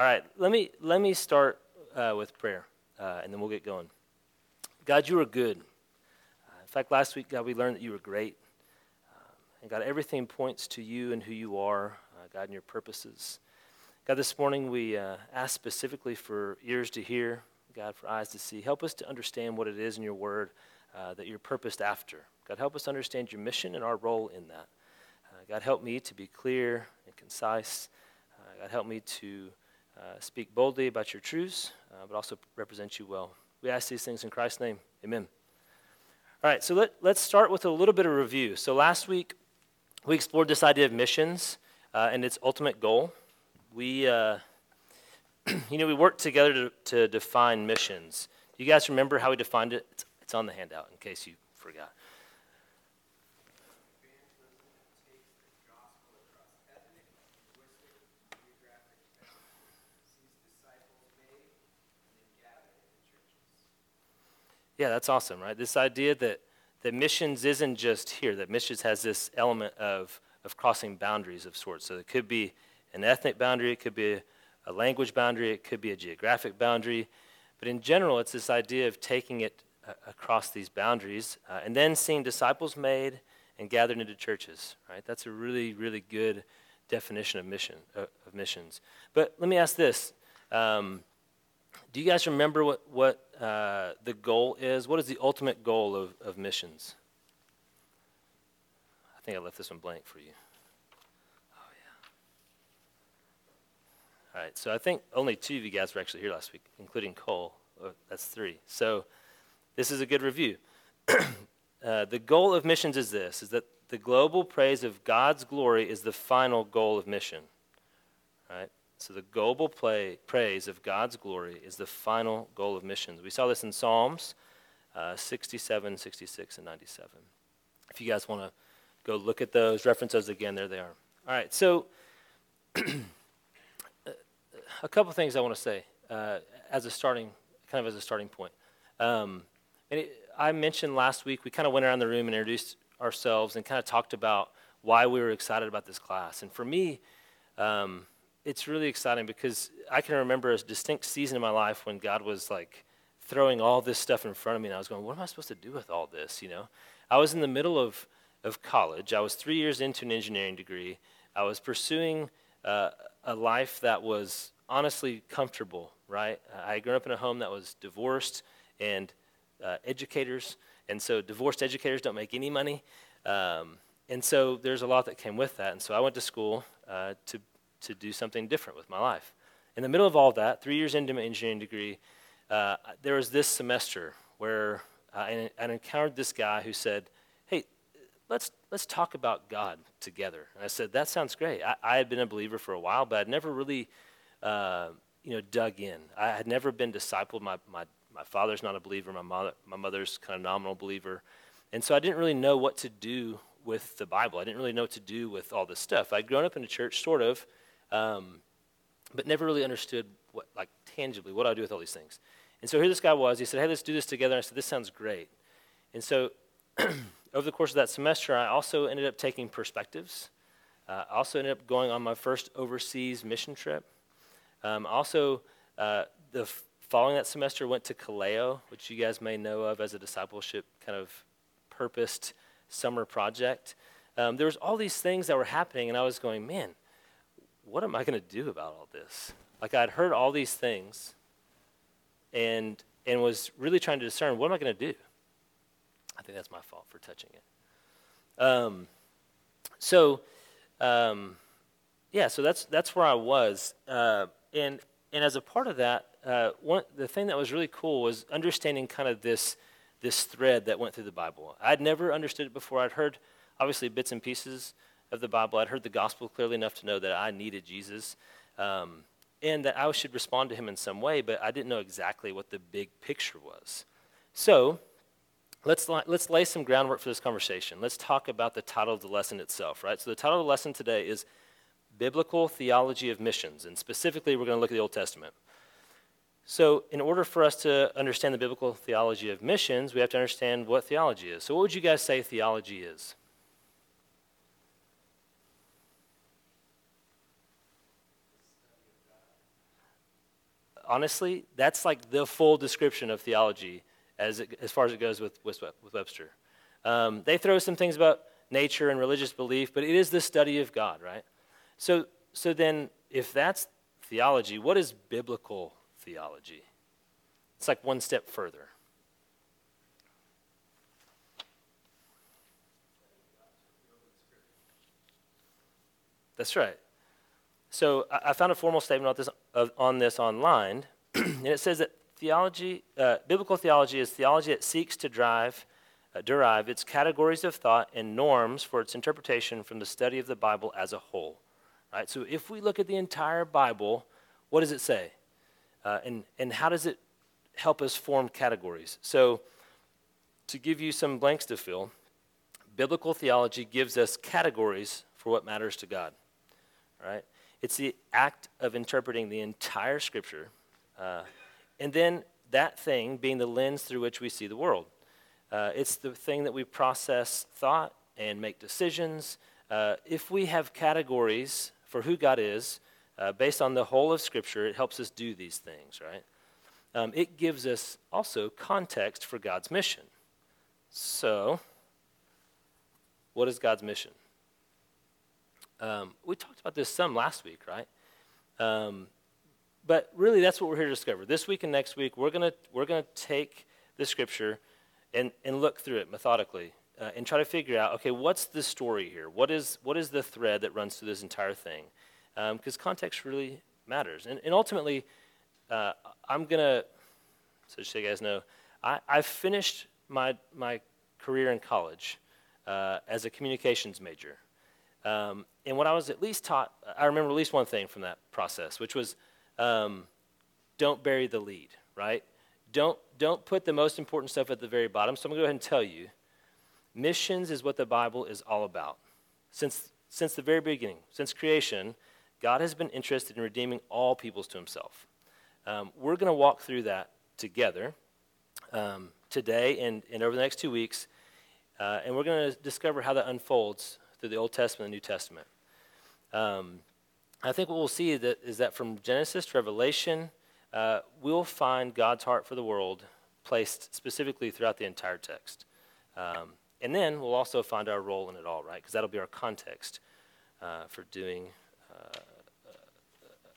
All right, let me, let me start uh, with prayer, uh, and then we'll get going. God, you are good. Uh, in fact, last week, God, we learned that you were great. Um, and God, everything points to you and who you are, uh, God, and your purposes. God, this morning we uh, ask specifically for ears to hear, God, for eyes to see. Help us to understand what it is in your word uh, that you're purposed after. God, help us understand your mission and our role in that. God, help me to be clear and concise. God, help me to speak boldly about your truths, uh, but also represent you well. We ask these things in Christ's name. Amen. All right, so let, let's start with a little bit of review. So last week, we explored this idea of missions uh, and its ultimate goal. We, uh, you know, we worked together to, to define missions. You guys remember how we defined it? It's, it's on the handout in case you forgot. Yeah, that's awesome, right? This idea that, that missions isn't just here, that missions has this element of, of crossing boundaries of sorts. So it could be an ethnic boundary, it could be a, language boundary, it could be a geographic boundary. But in general, it's this idea of taking it uh, across these boundaries uh, and then seeing disciples made and gathered into churches, right? That's a really, really good definition of mission uh, of missions. But let me ask this: um, Do you guys remember what what uh, the goal is? What is the ultimate goal of, of missions? I think I left this one blank for you. Oh, yeah. All right, so I think only two of you guys were actually here last week, including Cole. Oh, that's three. So this is a good review. uh, the goal of missions is this, is that the global praise of God's glory is the final goal of mission. Right? So the global play, praise of God's glory is the final goal of missions. We saw this in Psalms uh, 67, 66, and 97. If you guys want to go look at those, reference those again, there they are. All right, so a couple things I want to say uh, as a starting, kind of as a starting point. Um, and it, I mentioned last week, we kind of went around the room and introduced ourselves and kind of talked about why we were excited about this class. And for me, um, it's really exciting because I can remember a distinct season in my life when God was like throwing all this stuff in front of me, and I was going, "What am I supposed to do with all this?" You know, I was in the middle of of college. I was three years into an engineering degree. I was pursuing uh, a life that was honestly comfortable. Right? I grew up in a home that was divorced and uh, educators, and so divorced educators don't make any money. Um, and so there's a lot that came with that. And so I went to school uh, to to do something different with my life. In the middle of all that, three years into my engineering degree, uh, there was this semester where I, I encountered this guy who said, Hey, let's, let's talk about God together. And I said, That sounds great. I, I had been a believer for a while, but I'd never really uh, you know, dug in. I had never been discipled. My, my, my father's not a believer, my, mother, my mother's kind of nominal believer. And so I didn't really know what to do with the Bible. I didn't really know what to do with all this stuff. I'd grown up in a church, sort of, um, but never really understood what, like tangibly, what do I do with all these things. And so here this guy was. He said, "Hey, let's do this together." And I said, "This sounds great." And so over the course of that semester, I also ended up taking perspectives. Uh, I also ended up going on my first overseas mission trip. Um, also, uh, the f- following that semester, went to Kaleo, which you guys may know of as a discipleship kind of purposed summer project. Um, there was all these things that were happening, and I was going, man, what am I going to do about all this? Like I'd heard all these things and and was really trying to discern what am I going to do? I think that's my fault for touching it. Um, so, um, yeah, so that's that's where I was, uh, and and as a part of that, uh, one the thing that was really cool was understanding kind of this this thread that went through the Bible. I'd never understood it before. I'd heard obviously bits and pieces of the Bible. I'd heard the gospel clearly enough to know that I needed Jesus um, and that I should respond to him in some way, but I didn't know exactly what the big picture was. So let's, let's lay some groundwork for this conversation. Let's talk about the title of the lesson itself, right? So the title of the lesson today is Biblical Theology of Missions, and specifically, we're going to look at the Old Testament. So, in order for us to understand the biblical theology of missions, we have to understand what theology is. So, what would you guys say theology is? Honestly, that's like the full description of theology as, it, as far as it goes with, with, Webster. Um, they throw some things about nature and religious belief, but it is the study of God, right? So, so then, if that's theology, what is biblical theology? It's like one step further. That's right. So I, found a formal statement on this, on this online, and it says that theology, uh, biblical theology is theology that seeks to drive, uh, derive its categories of thought and norms for its interpretation from the study of the Bible as a whole. Right. So if we look at the entire Bible, what does it say, uh, and and how does it help us form categories? So to give you some blanks to fill, biblical theology gives us categories for what matters to God right? It's the act of interpreting the entire scripture, uh, and then that thing being the lens through which we see the world. Uh, it's the thing that we process thought and make decisions. Uh, if we have categories for who God is, uh, based on the whole of Scripture, it helps us do these things, right? Um, it gives us also context for God's mission. So, what is God's mission? Um, we talked about this some last week, right? Um, but really, that's what we're here to discover. This week and next week, we're going we're gonna take the scripture and, and look through it methodically uh, and try to figure out okay, what's the story here? What is, what is the thread that runs through this entire thing? Because um, context really matters. And, and ultimately, uh, I'm going to, so just so you guys know, I, I finished my, my career in college uh, as a communications major. Um, and what I was at least taught, I remember at least one thing from that process, which was um, don't bury the lead, right? Don't, don't put the most important stuff at the very bottom. So I'm going to go ahead and tell you missions is what the Bible is all about. Since, since the very beginning, since creation, God has been interested in redeeming all peoples to himself. Um, we're going to walk through that together um, today and, and over the next two weeks, uh, and we're going to discover how that unfolds through the Old Testament and New Testament. Um, I think what we'll see is that, is that from Genesis to Revelation, uh, we'll find God's heart for the world placed specifically throughout the entire text. Um, and then we'll also find our role in it all, right? Because that'll be our context uh, for doing, uh,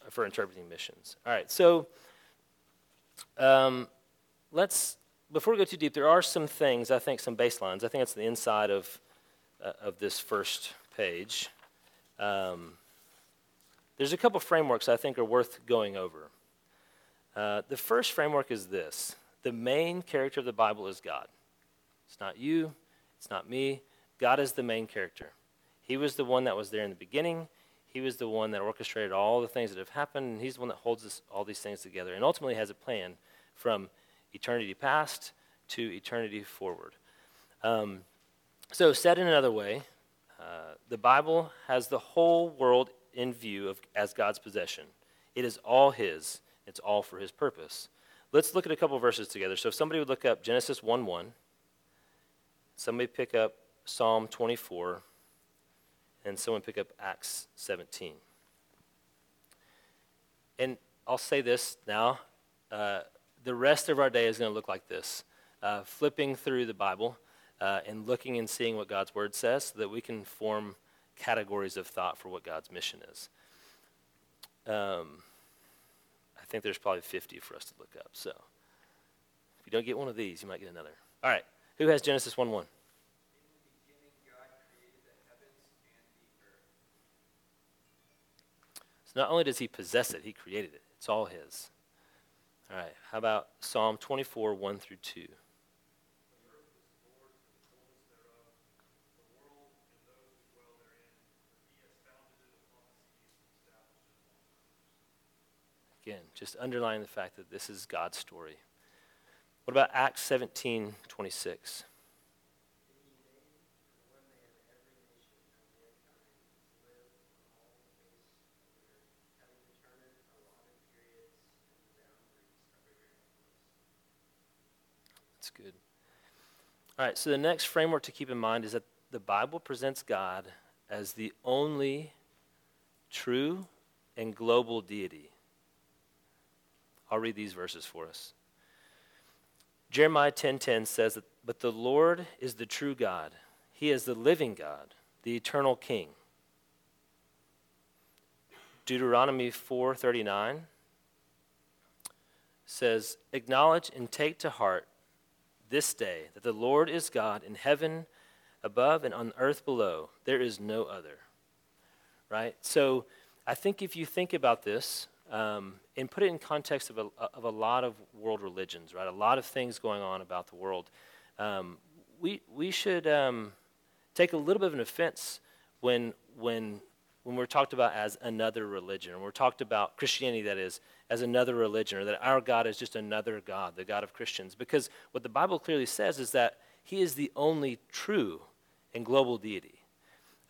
for interpreting missions. All right, so um, let's, before we go too deep, there are some things, I think, some baselines. I think it's the inside of uh, of this first page. Um, there's a couple frameworks I think are worth going over. Uh, the first framework is this the main character of the Bible is God. It's not you, it's not me. God is the main character. He was the one that was there in the beginning. He was the one that orchestrated all the things that have happened, and He's the one that holds this, all these things together and ultimately has a plan from eternity past to eternity forward. Um, so, said in another way, uh, the Bible has the whole world in view of, as God's possession. It is all His, it's all for His purpose. Let's look at a couple verses together. So, if somebody would look up Genesis 1 1, somebody pick up Psalm 24, and someone pick up Acts 17. And I'll say this now uh, the rest of our day is going to look like this uh, flipping through the Bible uh, and looking and seeing what God's word says so that we can form categories of thought for what God's mission is. Um, I think there's probably 50 for us to look up. So if you don't get one of these, you might get another. All right. Who has Genesis 1 1? So not only does he possess it, he created it. It's all his. All right. How about Psalm 24, 1 through 2? Again, just underlining the fact that this is God's story. What about Acts 17 26? That's good. All right, so the next framework to keep in mind is that the Bible presents God as the only true and global deity. I'll read these verses for us. Jeremiah 10:10 says that, "But the Lord is the true God. He is the living God, the eternal King." Deuteronomy 4:39 says, "Acknowledge and take to heart this day that the Lord is God in heaven above and on earth below. There is no other." Right? So I think if you think about this um, and put it in context of a, of a lot of world religions, right? A lot of things going on about the world. Um, we, we should um, take a little bit of an offense when, when when we're talked about as another religion, or we're talked about Christianity, that is, as another religion, or that our God is just another God, the God of Christians. Because what the Bible clearly says is that He is the only true and global deity.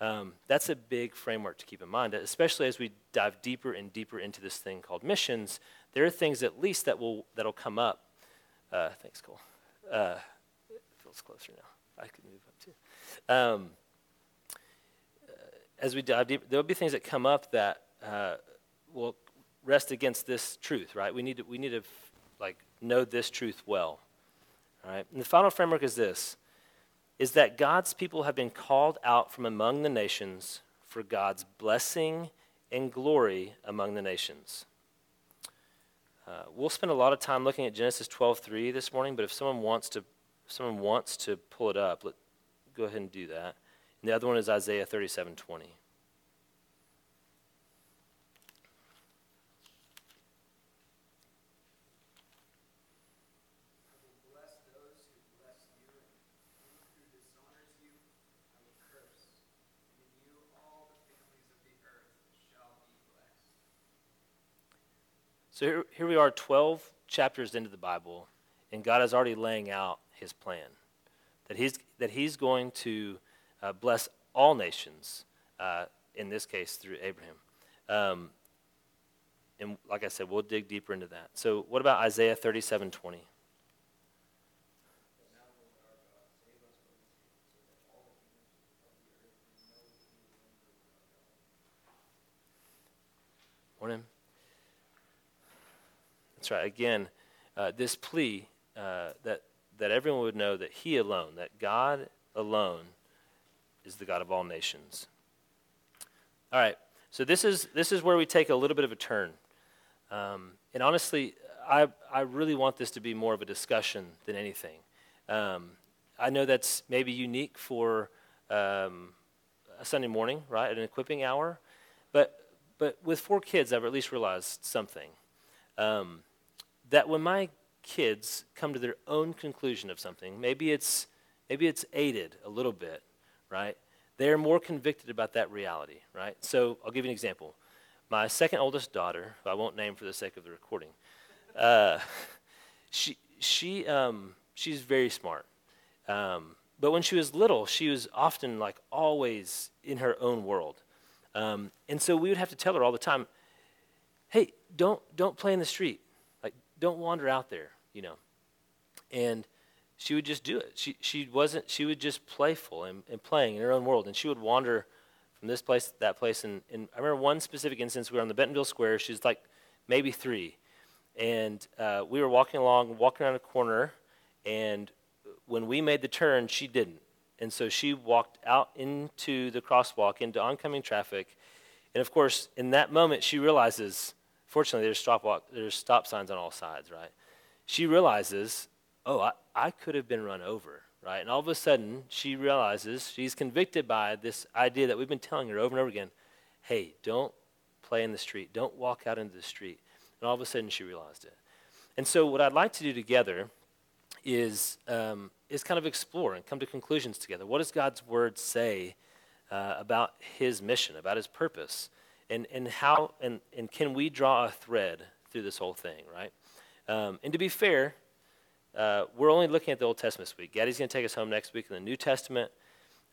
Um, that's a big framework to keep in mind, especially as we dive deeper and deeper into this thing called missions. There are things, at least, that will that'll come up. Uh, thanks, Cole. Uh, it feels closer now. I can move up too. Um, as we dive deep, there'll be things that come up that uh, will rest against this truth, right? We need to, we need to like know this truth well. All right. And the final framework is this: is that God's people have been called out from among the nations for God's blessing and glory among the nations. Uh, we'll spend a lot of time looking at Genesis 12:3 this morning, but if someone wants to, someone wants to pull it up, let, go ahead and do that. And the other one is Isaiah 37 So here, here we are, 12 chapters into the Bible, and God is already laying out his plan that he's, that he's going to uh, bless all nations, uh, in this case through Abraham. Um, and like I said, we'll dig deeper into that. So, what about Isaiah 37 20? Morning. That's right. Again, uh, this plea uh, that, that everyone would know that He alone, that God alone, is the God of all nations. All right, so this is, this is where we take a little bit of a turn. Um, and honestly, I, I really want this to be more of a discussion than anything. Um, I know that's maybe unique for um, a Sunday morning, right, at an equipping hour. But, but with four kids, I've at least realized something. Um, that when my kids come to their own conclusion of something, maybe it's, maybe it's aided a little bit right? They're more convicted about that reality, right? So I'll give you an example. My second oldest daughter, I won't name for the sake of the recording, uh, she, she, um, she's very smart. Um, but when she was little, she was often like always in her own world. Um, and so we would have to tell her all the time, hey, don't, don't play in the street. Don't wander out there, you know. And she would just do it. She, she wasn't, she would just playful and, and playing in her own world. And she would wander from this place to that place. And, and I remember one specific instance, we were on the Bentonville Square. She was like maybe three. And uh, we were walking along, walking around a corner. And when we made the turn, she didn't. And so she walked out into the crosswalk, into oncoming traffic. And of course, in that moment, she realizes, fortunately, there's stop, walk, there's stop signs on all sides, right? She realizes oh, I, I could have been run over, right? And all of a sudden, she realizes she's convicted by this idea that we've been telling her over and over again hey, don't play in the street, don't walk out into the street. And all of a sudden, she realized it. And so, what I'd like to do together is, um, is kind of explore and come to conclusions together. What does God's word say uh, about his mission, about his purpose? And, and how and, and can we draw a thread through this whole thing, right? Um, and to be fair, uh, we're only looking at the Old Testament this week. Gaddy's going to take us home next week in the New Testament.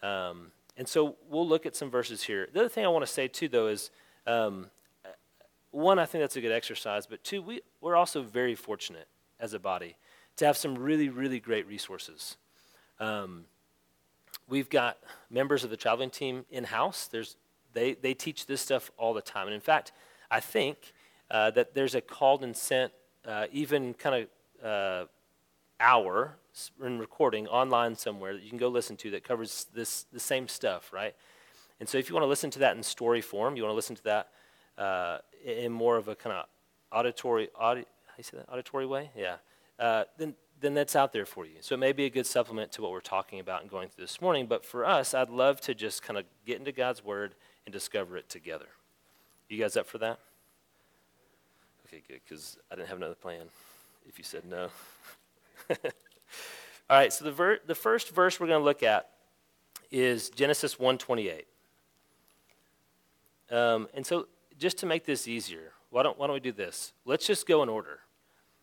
Um, and so we'll look at some verses here. The other thing I want to say, too, though, is um, one, I think that's a good exercise, but two, we, we're also very fortunate as a body to have some really, really great resources. Um, we've got members of the traveling team in house. There's, they, they teach this stuff all the time. And in fact, I think uh, that there's a called and sent uh, even kind of uh, hour in recording online somewhere that you can go listen to that covers this the same stuff, right? And so if you want to listen to that in story form, you want to listen to that uh, in more of a kind of auditory, audi, how you say that, auditory way? Yeah. Uh, then, then that's out there for you. So it may be a good supplement to what we're talking about and going through this morning. But for us, I'd love to just kind of get into God's Word and discover it together. You guys up for that? Okay, good, because I didn't have another plan if you said no. All right, so the, ver- the first verse we're going to look at is Genesis 128. Um, and so, just to make this easier, why don't, why don't we do this? Let's just go in order.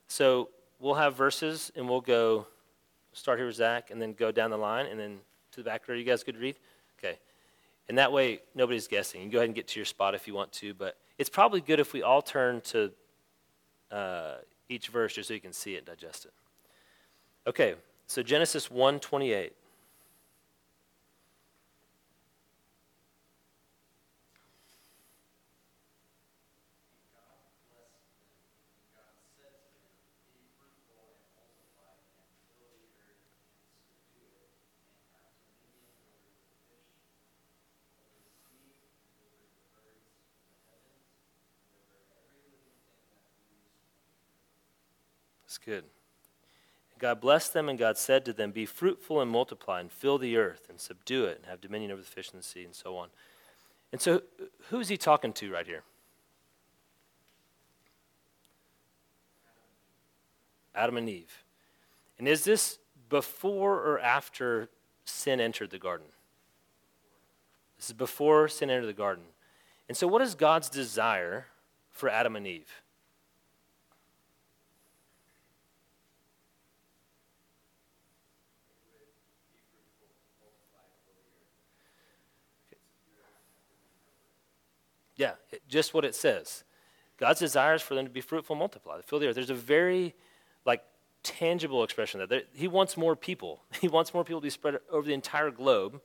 So, we'll have verses and we'll go start here with Zach and then go down the line and then to the back. Are you guys good to read? Okay. And that way, nobody's guessing. You can go ahead and get to your spot if you want to, but it's probably good if we all turn to uh, each verse just so you can see it and digest it. Okay, so Genesis 1:28. That's good. God blessed them, and God said to them, Be fruitful and multiply, and fill the earth, and subdue it, and have dominion over the fish in the sea, and so on. And so, who's he talking to right here? Adam and Eve. And is this before or after sin entered the garden? This is before sin entered the garden. And so, what is God's desire for Adam and Eve? Yeah, it, just what it says. God's desire is for them to be fruitful, and multiply, fill the earth. There's a very like tangible expression that he wants more people. He wants more people to be spread over the entire globe.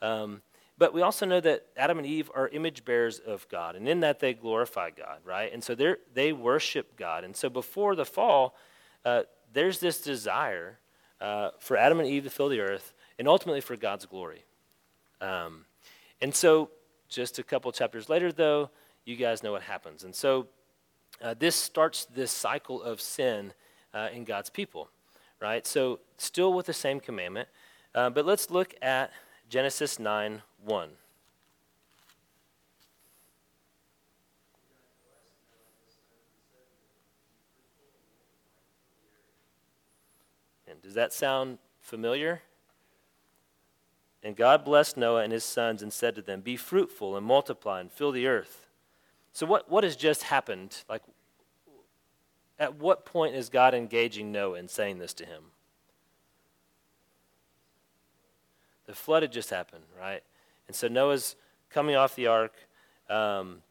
Um, but we also know that Adam and Eve are image bearers of God, and in that they glorify God, right? And so they they worship God. And so before the fall, uh, there's this desire uh, for Adam and Eve to fill the earth, and ultimately for God's glory. Um, and so just a couple chapters later, though, you guys know what happens. And so uh, this starts this cycle of sin uh, in God's people, right? So still with the same commandment. Uh, but let's look at Genesis 9 1. And does that sound familiar? And God blessed Noah and his sons and said to them, Be fruitful and multiply and fill the earth. So, what, what has just happened? Like, at what point is God engaging Noah and saying this to him? The flood had just happened, right? And so Noah's coming off the ark. Um,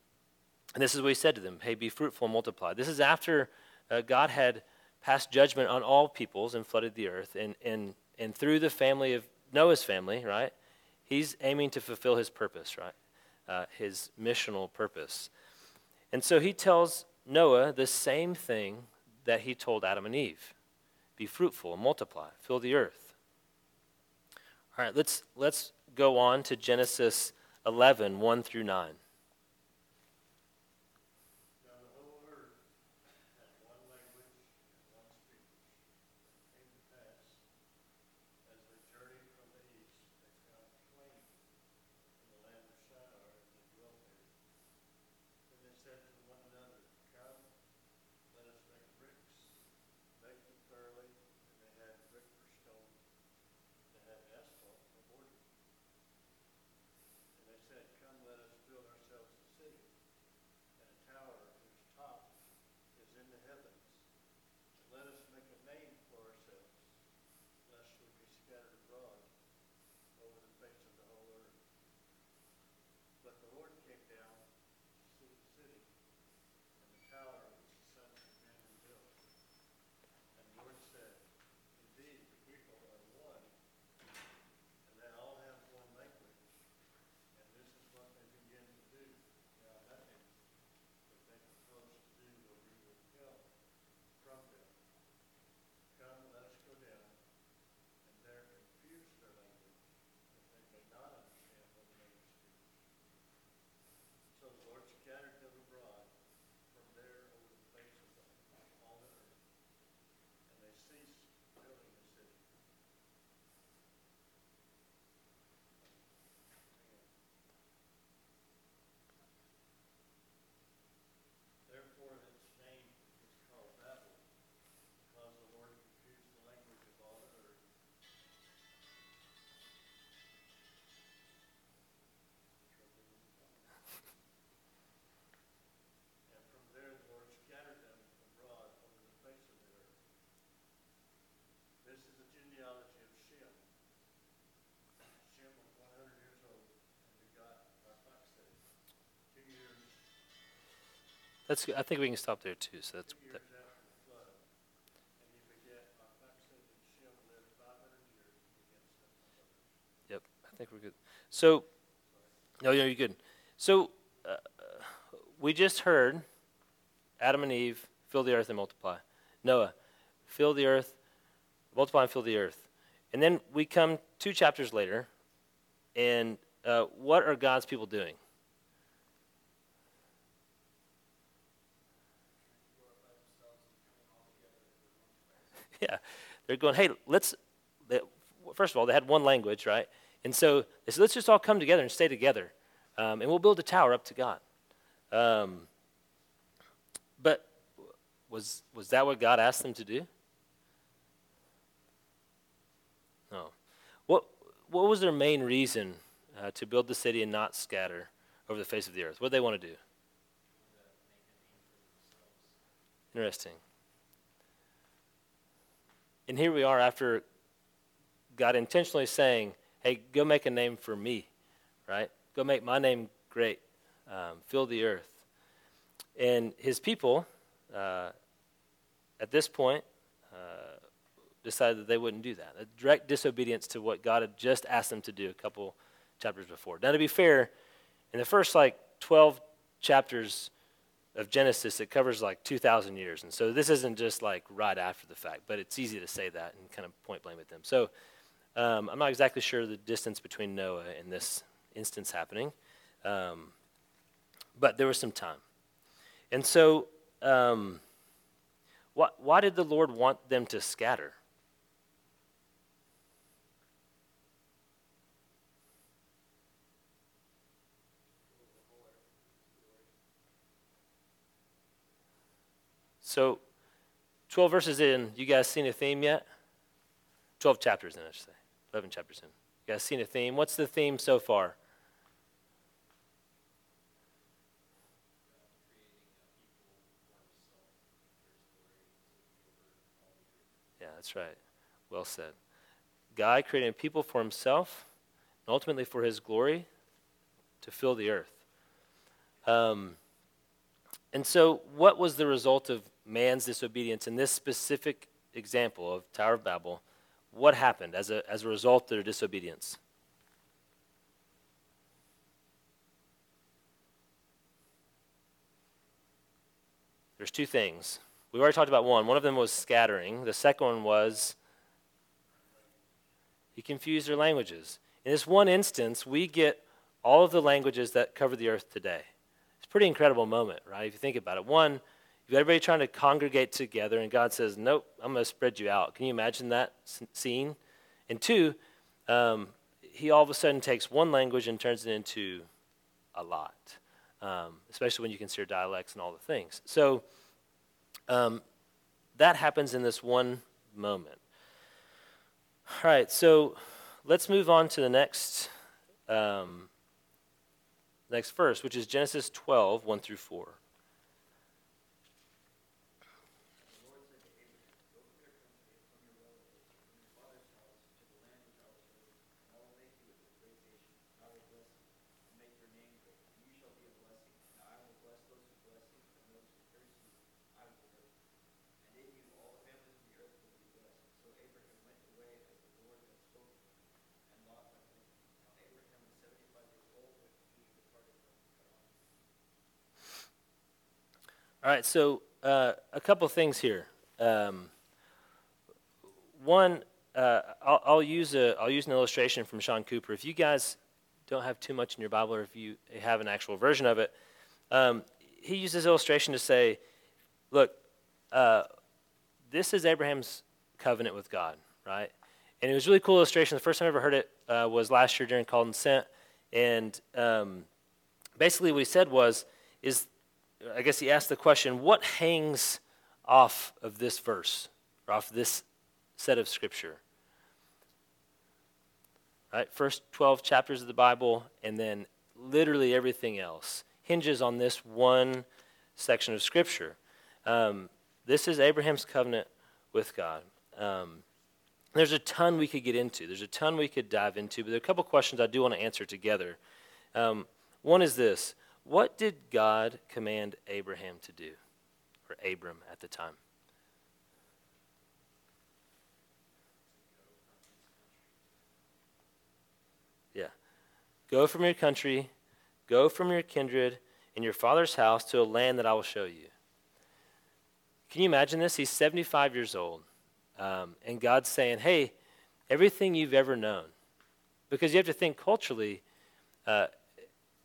and this is what he said to them Hey, be fruitful and multiply. This is after uh, God had passed judgment on all peoples and flooded the earth. And, and, and through the family of Noah's family, right, he's aiming to fulfill his purpose, right? Uh, his missional purpose. And so he tells Noah the same thing that he told Adam and Eve be fruitful and multiply, fill the earth. All right, let's, let's go on to Genesis 11 1 through 9. That's, I think we can stop there too, so that's, that- yep, I think we're good. So, no, yeah, you're good. So, uh, we just heard Adam and Eve fill the earth and multiply. Noah, fill the earth, multiply and fill the earth. And then we come two chapters later, and uh, what are God's people doing? yeah, they're going, hey, let's, they, first of all, they had one language, right? And so they said, let's just all come together and stay together, um, and we'll build a tower up to God. Um, but was, was that what God asked them to do? No. What, what was their main reason uh, to build the city and not scatter over the face of the earth? What did they want to do? Interesting. And here we are after God intentionally saying, hey, go make a name for me, right? Go make my name great. Um, fill the earth. And his people, uh, at this point, uh, decided that they wouldn't do that. A direct disobedience to what God had just asked them to do a couple chapters before. Now, to be fair, in the first like 12 chapters of Genesis, it covers like 2,000 years. And so this isn't just like right after the fact, but it's easy to say that and kind of point blame at them. So um, I'm not exactly sure the distance between Noah and this instance happening, um, but there was some time. And so, um, why, why did the Lord want them to scatter? So, 12 verses in, you guys seen a theme yet? 12 chapters in, I should say. 11 chapters in. You guys seen a theme? What's the theme so far? Yeah, that's right. Well said. God created people for himself, and ultimately for his glory, to fill the earth. Um, and so, what was the result of man's disobedience in this specific example of Tower of Babel? What happened as a, as a result of their disobedience? There's two things. We've already talked about one. One of them was scattering. The second one was he confused their languages. In this one instance, we get all of the languages that cover the earth today. It's a pretty incredible moment, right? If you think about it. One, everybody trying to congregate together, and God says, Nope, I'm going to spread you out. Can you imagine that scene? And two, um, he all of a sudden takes one language and turns it into a lot, um, especially when you consider dialects and all the things. So um, that happens in this one moment. All right, so let's move on to the next um, next verse, which is Genesis 12, 1 through 4. All right, so uh, a couple things here. Um, one, uh, I'll, I'll, use a, I'll use an illustration from Sean Cooper. If you guys don't have too much in your Bible, or if you have an actual version of it, um, he uses illustration to say, look, uh, this is Abraham's covenant with God, right? And it was really cool illustration. The first time I ever heard it uh, was last year during Called and Sent. And um, basically what he said was, is I guess he asked the question what hangs off of this verse, or off this set of scripture? Right? First 12 chapters of the Bible, and then literally everything else hinges on this one section of scripture. Um, this is Abraham's covenant with God. Um, there's a ton we could get into. There's a ton we could dive into, but there are a couple questions I do want to answer together. Um, one is this What did God command Abraham to do? Or Abram at the time? Yeah. Go from your country, go from your kindred and your father's house to a land that I will show you. Can you imagine this? He's 75 years old. Um, and God's saying, hey, everything you've ever known. Because you have to think culturally, uh,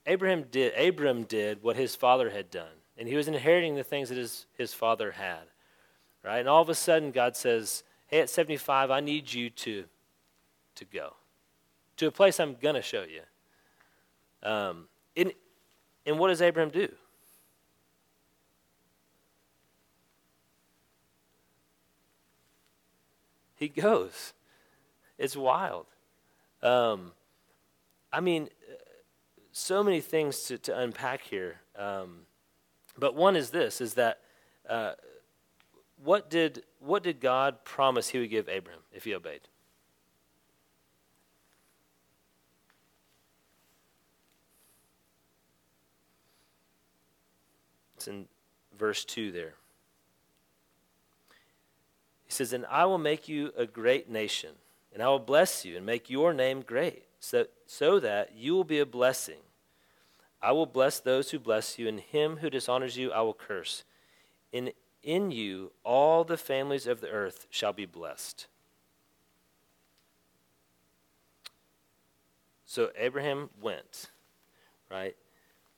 Abraham did, Abram did what his father had done. And he was inheriting the things that his, his father had. Right? And all of a sudden, God says, hey, at 75, I need you to, to go to a place I'm going to show you. Um, and, and what does Abraham do? He goes. It's wild. Um, I mean, so many things to, to unpack here. Um, but one is this: is that uh, what did what did God promise He would give Abraham if he obeyed? It's in verse two there. He says, And I will make you a great nation, and I will bless you and make your name great, so, so that you will be a blessing. I will bless those who bless you, and him who dishonors you I will curse. In, in you all the families of the earth shall be blessed. So Abraham went, right,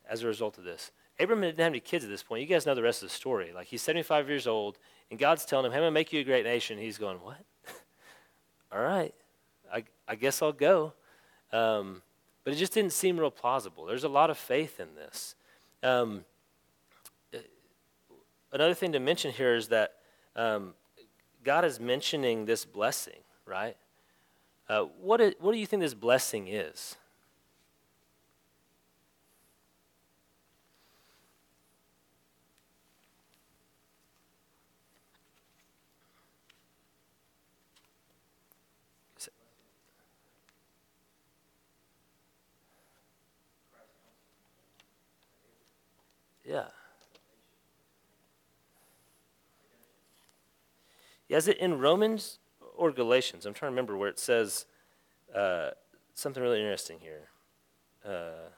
as a result of this. Abraham didn't have any kids at this point. You guys know the rest of the story. Like, he's 75 years old, and God's telling him, I'm going to make you a great nation. He's going, what? All right, I, I guess I'll go. Um, but it just didn't seem real plausible. There's a lot of faith in this. Um, another thing to mention here is that um, God is mentioning this blessing, right? Uh, what, is, what do you think this blessing is? Yeah. Yeah, is it in Romans or Galatians? I'm trying to remember where it says uh, something really interesting here. Uh,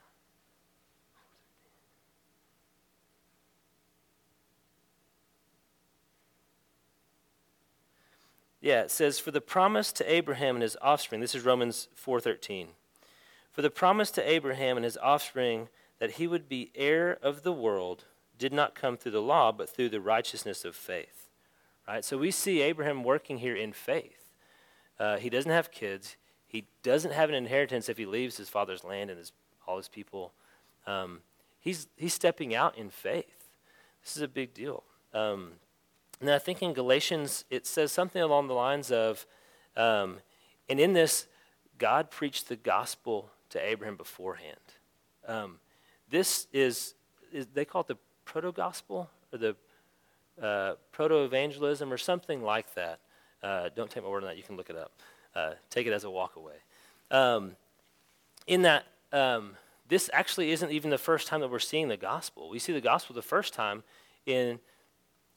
yeah, it says, "For the promise to Abraham and his offspring." This is Romans 4:13. For the promise to Abraham and his offspring that he would be heir of the world did not come through the law, but through the righteousness of faith. Right? So we see Abraham working here in faith. Uh, he doesn't have kids. He doesn't have an inheritance if he leaves his father's land and his, all his people. Um, he's, he's stepping out in faith. This is a big deal. Um, and I think in Galatians, it says something along the lines of, um, and in this, God preached the gospel to Abraham beforehand. Um, this is, is they call it the proto gospel or the uh, proto evangelism or something like that. Uh, don't take my word on that. You can look it up. Uh, take it as a walk away. Um, in that, um, this actually isn't even the first time that we're seeing the gospel. We see the gospel the first time in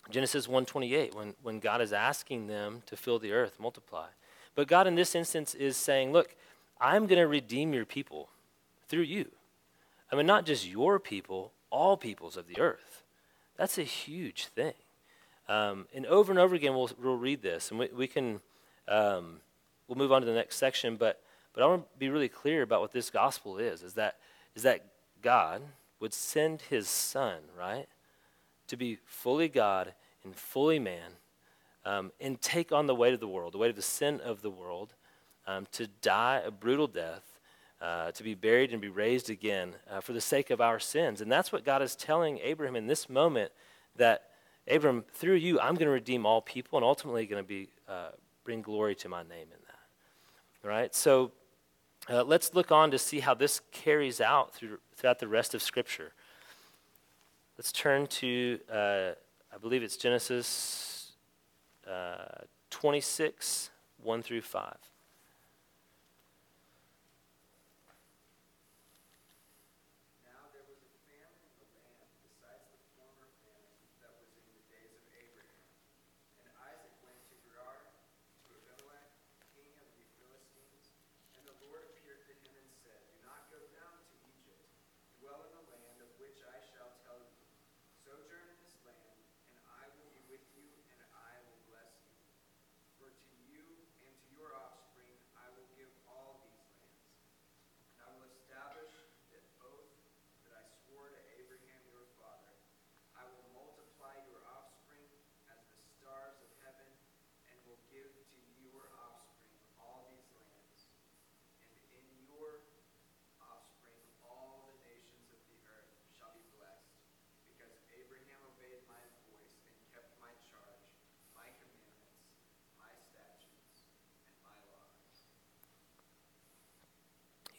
Genesis 1:28 when, when God is asking them to fill the earth, multiply. But God in this instance is saying, look, I'm going to redeem your people through you. I mean, not just your people, all peoples of the earth. That's a huge thing. Um, and over and over again, we'll, we'll read this, and we, we can um, we'll move on to the next section. But but I want to be really clear about what this gospel is: is that is that God would send His Son, right, to be fully God and fully man, um, and take on the weight of the world, the weight of the sin of the world, um, to die a brutal death uh, to be buried and be raised again uh, for the sake of our sins. And that's what God is telling Abraham in this moment that, Abram, through you, I'm going to redeem all people and ultimately going to be, uh, bring glory to my name in that. All right? So uh, let's look on to see how this carries out through, throughout the rest of Scripture. Let's turn to, uh, I believe it's Genesis 26, 1 through 5.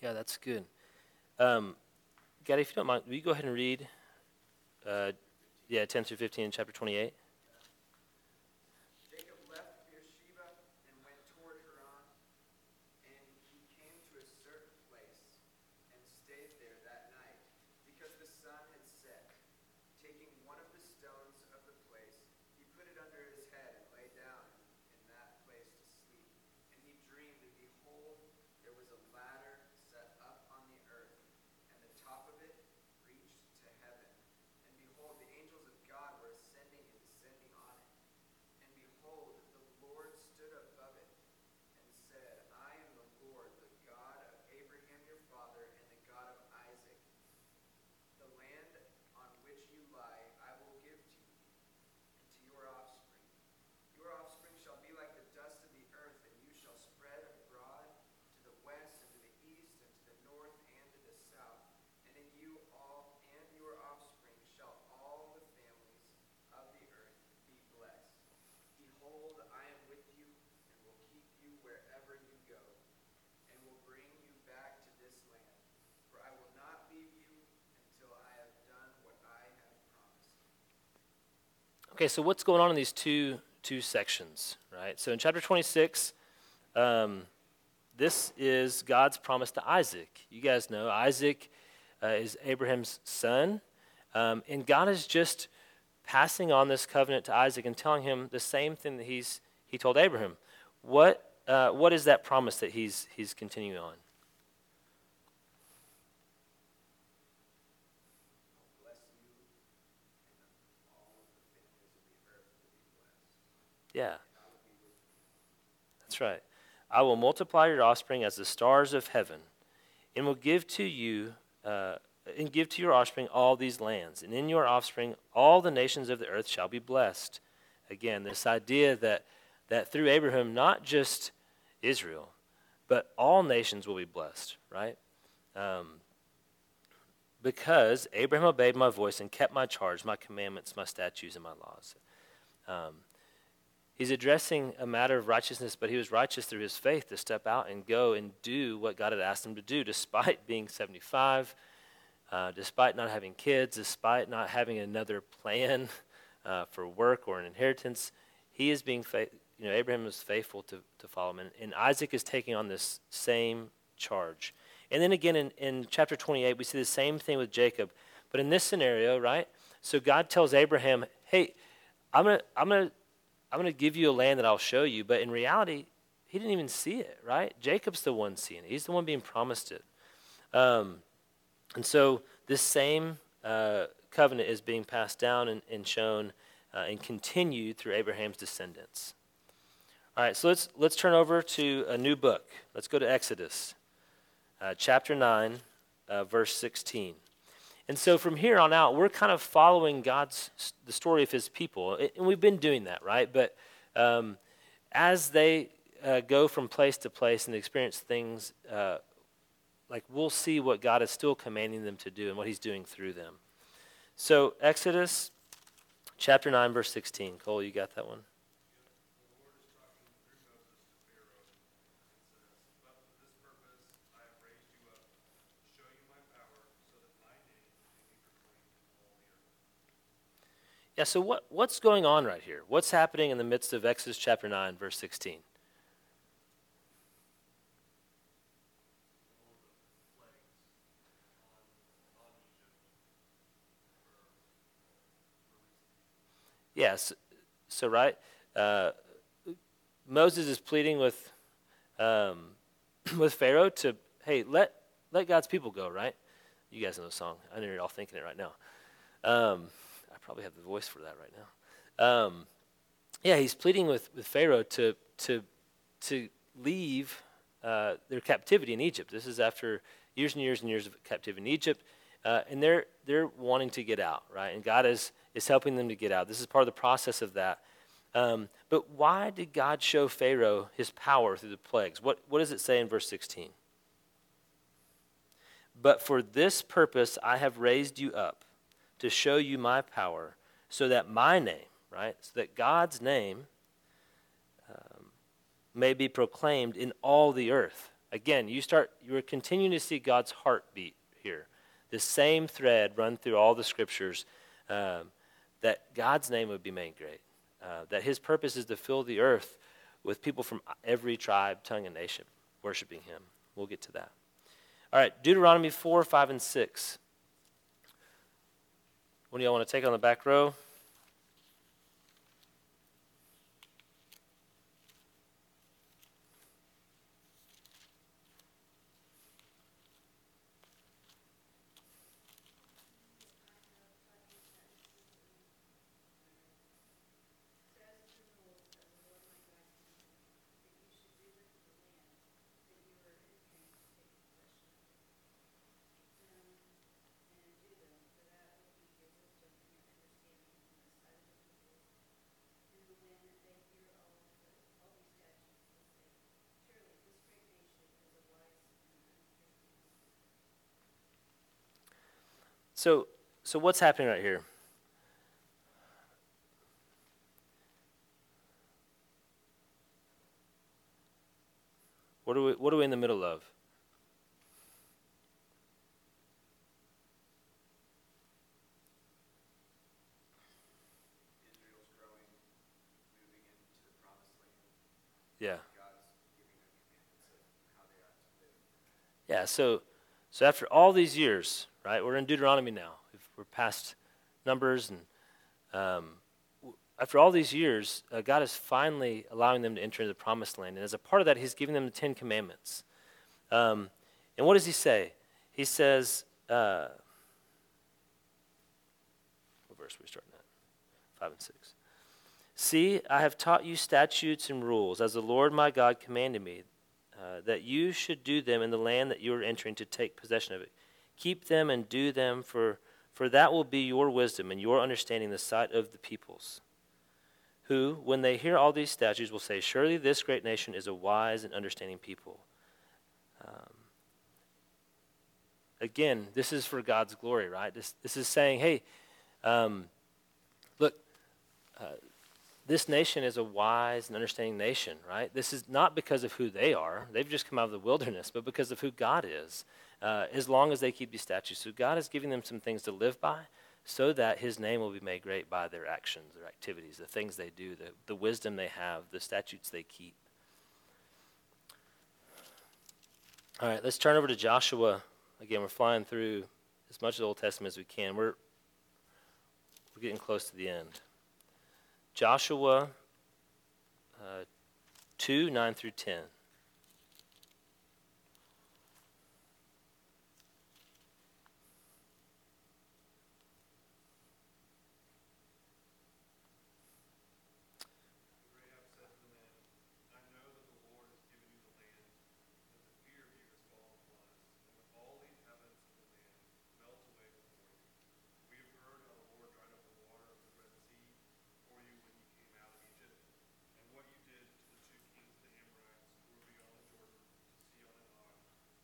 Yeah, that's good. Um, Gaddy, if you don't mind, will you go ahead and read, uh, yeah, 10 through 15 in chapter 28? Jacob left Beersheba and went toward Haran, and he came to a certain place and stayed there that night, because the sun had set. Taking one of the stones of the place, he put it under his head and lay down in that place to sleep. And he dreamed, and behold, there was a ladder set up on the earth, and the top of it reached to heaven. And behold, the angels of God were ascending and descending on it. And behold, the Lord stood above it and said, I am the Lord, the God of Abraham your father, and the God of Isaac. The land on which you lie I will give to you and to your offspring. Your offspring shall be like the dust of the earth, and you shall spread abroad to the west and to the east and to the north and to the south. And in you all and your offspring shall all the families of the earth be blessed. Behold, I am with you and will keep you wherever you go, and will bring you back to this land. For I will not leave you until I have done what I have promised. Okay, so what's going on in these two two sections, right? So in chapter 26, um, this is God's promise to Isaac. You guys know Isaac uh, is Abraham's son, um, and God is just passing on this covenant to Isaac and telling him the same thing that he's he told Abraham. What uh, what is that promise that he's he's continuing on? Bless you, and all of the families of the earth will be blessed. Yeah. That's right. I will multiply your offspring as the stars of heaven, and will give to you, uh, and give to your offspring all these lands, and in your offspring all the nations of the earth shall be blessed. Again, this idea that that through Abraham, not just Israel, but all nations will be blessed, right? Um, because Abraham obeyed my voice and kept my charge, my commandments, my statutes, and my laws. Um, He's addressing a matter of righteousness, but he was righteous through his faith to step out and go and do what God had asked him to do, despite being 75, uh, despite not having kids, despite not having another plan uh, for work or an inheritance. He is being faith. You know, Abraham was faithful to, to follow him, and, and Isaac is taking on this same charge. And then again in, in chapter 28, we see the same thing with Jacob, but in this scenario, right? So God tells Abraham, "Hey, I'm gonna, I'm gonna." I'm going to give you a land that I'll show you. But in reality, he didn't even see it, right? Jacob's the one seeing it. He's the one being promised it. Um, and so this same uh, covenant is being passed down and, and shown uh, and continued through Abraham's descendants. All right, so let's, let's turn over to a new book. Let's go to Exodus, uh, chapter 9, uh, verse 16. And so from here on out, we're kind of following God's the story of His people, and we've been doing that, right? But um, as they uh, go from place to place and experience things, uh, like we'll see what God is still commanding them to do and what He's doing through them. So Exodus chapter nine, verse sixteen. Cole, you got that one? The Lord is talking through Moses to Pharaoh, and says, But for this purpose I have raised you up, to show you my power, so that my name may be proclaimed in all the earth. Yeah. So what what's going on right here? What's happening in the midst of Exodus chapter nine, verse sixteen? Yes. So right, uh, Moses is pleading with um, with Pharaoh to hey let let God's people go. Right? You guys know the song. I know you're all thinking it right now. Um, probably have the voice for that right now. Um, yeah, he's pleading with, with Pharaoh to to to leave uh, their captivity in Egypt. This is after years and years and years of captivity in Egypt, uh, and they're they're wanting to get out, right? And God is is helping them to get out. This is part of the process of that. Um, but why did God show Pharaoh His power through the plagues? What what does it say in verse sixteen? But for this purpose I have raised you up to show you my power, so that my name, right, so that God's name um, may be proclaimed in all the earth. Again, you start, you are continuing to see God's heartbeat here. The same thread run through all the scriptures um, that God's name would be made great. Uh, that his purpose is to fill the earth with people from every tribe, tongue, and nation worshiping him. We'll get to that. All right, Deuteronomy 4, 5, and 6. Do y'all want to take on the back row? So, so what's happening right here? What are we, what are we in the middle of? Growing, moving into the promised land. Yeah. God's giving them commandments of how they ought to live. Yeah, so so after all these years, right? We're in Deuteronomy now. We're past Numbers, and um, after all these years, uh, God is finally allowing them to enter into the Promised Land, and as a part of that, He's giving them the Ten Commandments. Um, and what does He say? He says, uh, what verse are we starting at? Five and six. See, I have taught you statutes and rules, as the Lord my God commanded me, uh, that you should do them in the land that you are entering to take possession of it. Keep them and do them, for, for that will be your wisdom and your understanding in the sight of the peoples, who, when they hear all these statutes, will say, Surely this great nation is a wise and understanding people. Um, again, this is for God's glory, right? This, this is saying, hey, um, this nation is a wise and understanding nation, right? This is not because of who they are. They've just come out of the wilderness, but because of who God is, uh, as long as they keep these statutes. So God is giving them some things to live by so that his name will be made great by their actions, their activities, the things they do, the, the wisdom they have, the statutes they keep. All right, let's turn over to Joshua. Again, we're flying through as much of the Old Testament as we can. We're, we're getting close to the end. Joshua uh, 2 9 through 10. Rahab said to the men, I know that the Lord has given you the land, that the fear of you has fallen upon us, and that all the inhabitants of the land melt away before you. We have heard how the Lord dried up the water of the Red Sea for you when you came out of Egypt, and what you did to the two kings of the Amorites who were beyond the Jordan, to Sihon and Og,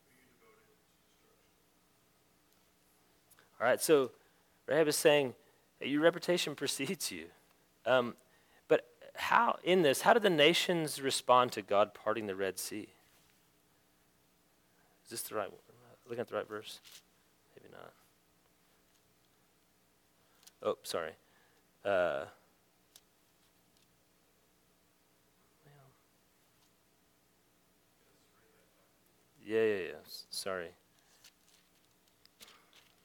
who you devoted to destruction. All right, so Rahab is saying, Your reputation precedes you. Um, but how, in this, how did the nations respond to God parting the Red Sea? Is this the right one? Looking at the right verse? Maybe not. Oh, sorry. Uh, yeah, yeah, yeah. Sorry.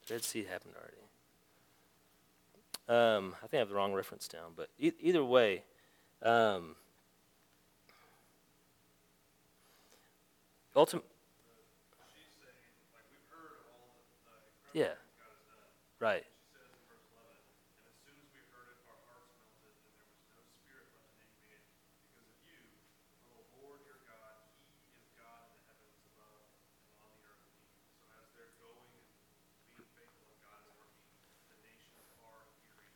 Red Sea happened already. Um, I think I have the wrong reference down, but e- either way, um, ultim- She's saying, like, we've heard of all the, the yeah, incredible things God has done. right, She says in verse 11, and as soon as we heard it, our hearts melted, and there was no spirit left in any man because of you. For the Lord your God, He is God in the heavens above and on the earth beneath. So as they're going and being faithful and God is working, the nations are hearing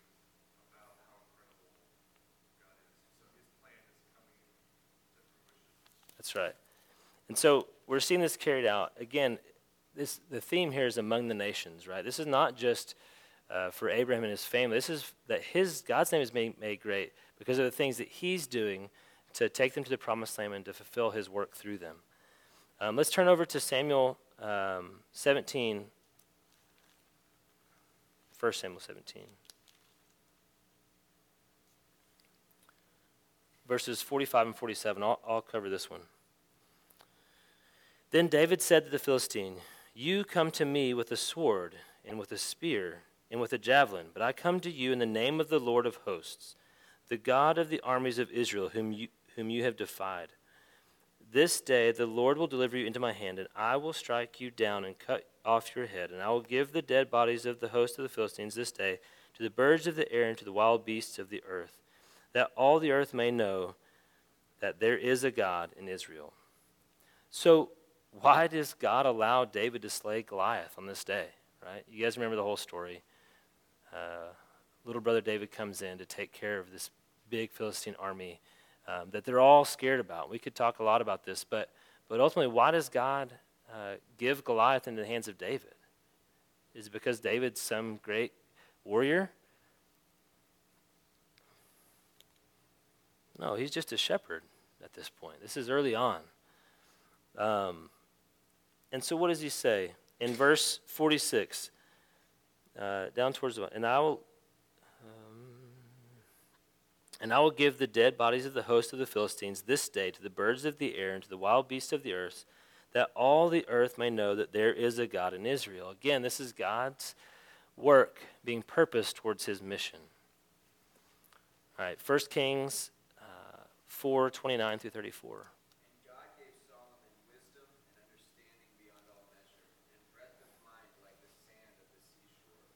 about how incredible God is. So His plan is coming to fruition. That's right. And so we're seeing this carried out. Again, this, the theme here is among the nations, right? This is not just uh, for Abraham and his family. This is that his God's name is made, made great because of the things that he's doing to take them to the promised land and to fulfill his work through them. Um, let's turn over to Samuel um, 17, 1 Samuel 17. Verses 45 and 47. I'll, I'll cover this one. Then David said to the Philistine, You come to me with a sword, and with a spear, and with a javelin, but I come to you in the name of the Lord of hosts, the God of the armies of Israel, whom you, whom you have defied. This day the Lord will deliver you into my hand, and I will strike you down and cut off your head, and I will give the dead bodies of the host of the Philistines this day to the birds of the air and to the wild beasts of the earth, that all the earth may know that there is a God in Israel. So, why does God allow David to slay Goliath on this day? Right? You guys remember the whole story. Uh, little brother David comes in to take care of this big Philistine army um, that they're all scared about. We could talk a lot about this, but, but ultimately, why does God uh, give Goliath into the hands of David? Is it because David's some great warrior? No, he's just a shepherd at this point. This is early on. Um, and so, what does he say? In verse 46, uh, down towards the and I will um, and I will give the dead bodies of the host of the Philistines this day to the birds of the air and to the wild beasts of the earth, that all the earth may know that there is a God in Israel. Again, this is God's work being purposed towards his mission. All right, 1 Kings uh, 4 29 through 34. And God gave Solomon wisdom and understanding beyond all measure, and breadth of mind like the sand of the seashore,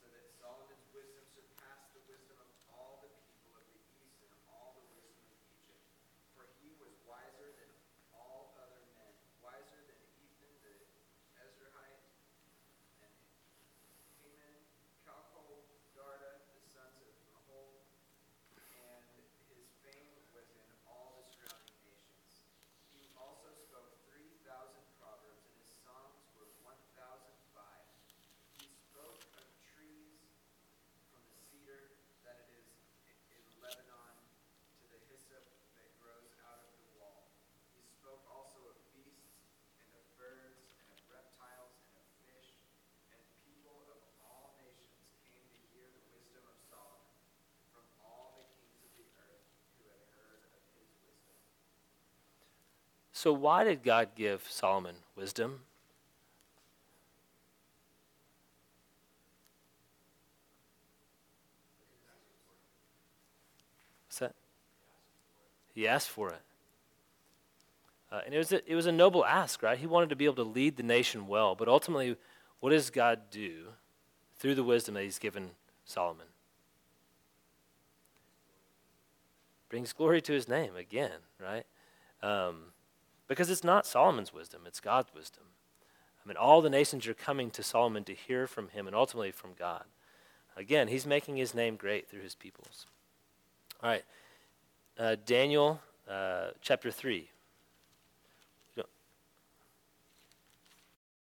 so that Solomon's wisdom surpassed the wisdom of all the people of the east and all the wisdom of Egypt. For he was wiser than all other men, wiser than Ethan the Ezrahite, and Heman, Calcol, Darda, the sons of Mahol, and his fame was in all the surrounding nations. He also spoke three thousand proverbs, and his songs were one thousand five. He spoke of trees from the cedar that it is in Lebanon to the hyssop that grows out of the wall. He spoke also of beasts and of birds and of reptiles and of fish, and people of all nations came to hear the wisdom of Solomon from all the kings of the earth who had heard of his wisdom. So, why did God give Solomon wisdom? What's that? He asked for it. Uh, and it was, a, it was a noble ask, right? He wanted to be able to lead the nation well. But ultimately, what does God do through the wisdom that He's given Solomon? Brings glory to His name again, right? Um, because it's not Solomon's wisdom, it's God's wisdom. I mean, all the nations are coming to Solomon to hear from him and ultimately from God. Again, he's making his name great through his peoples. All right, uh, Daniel uh, chapter 3.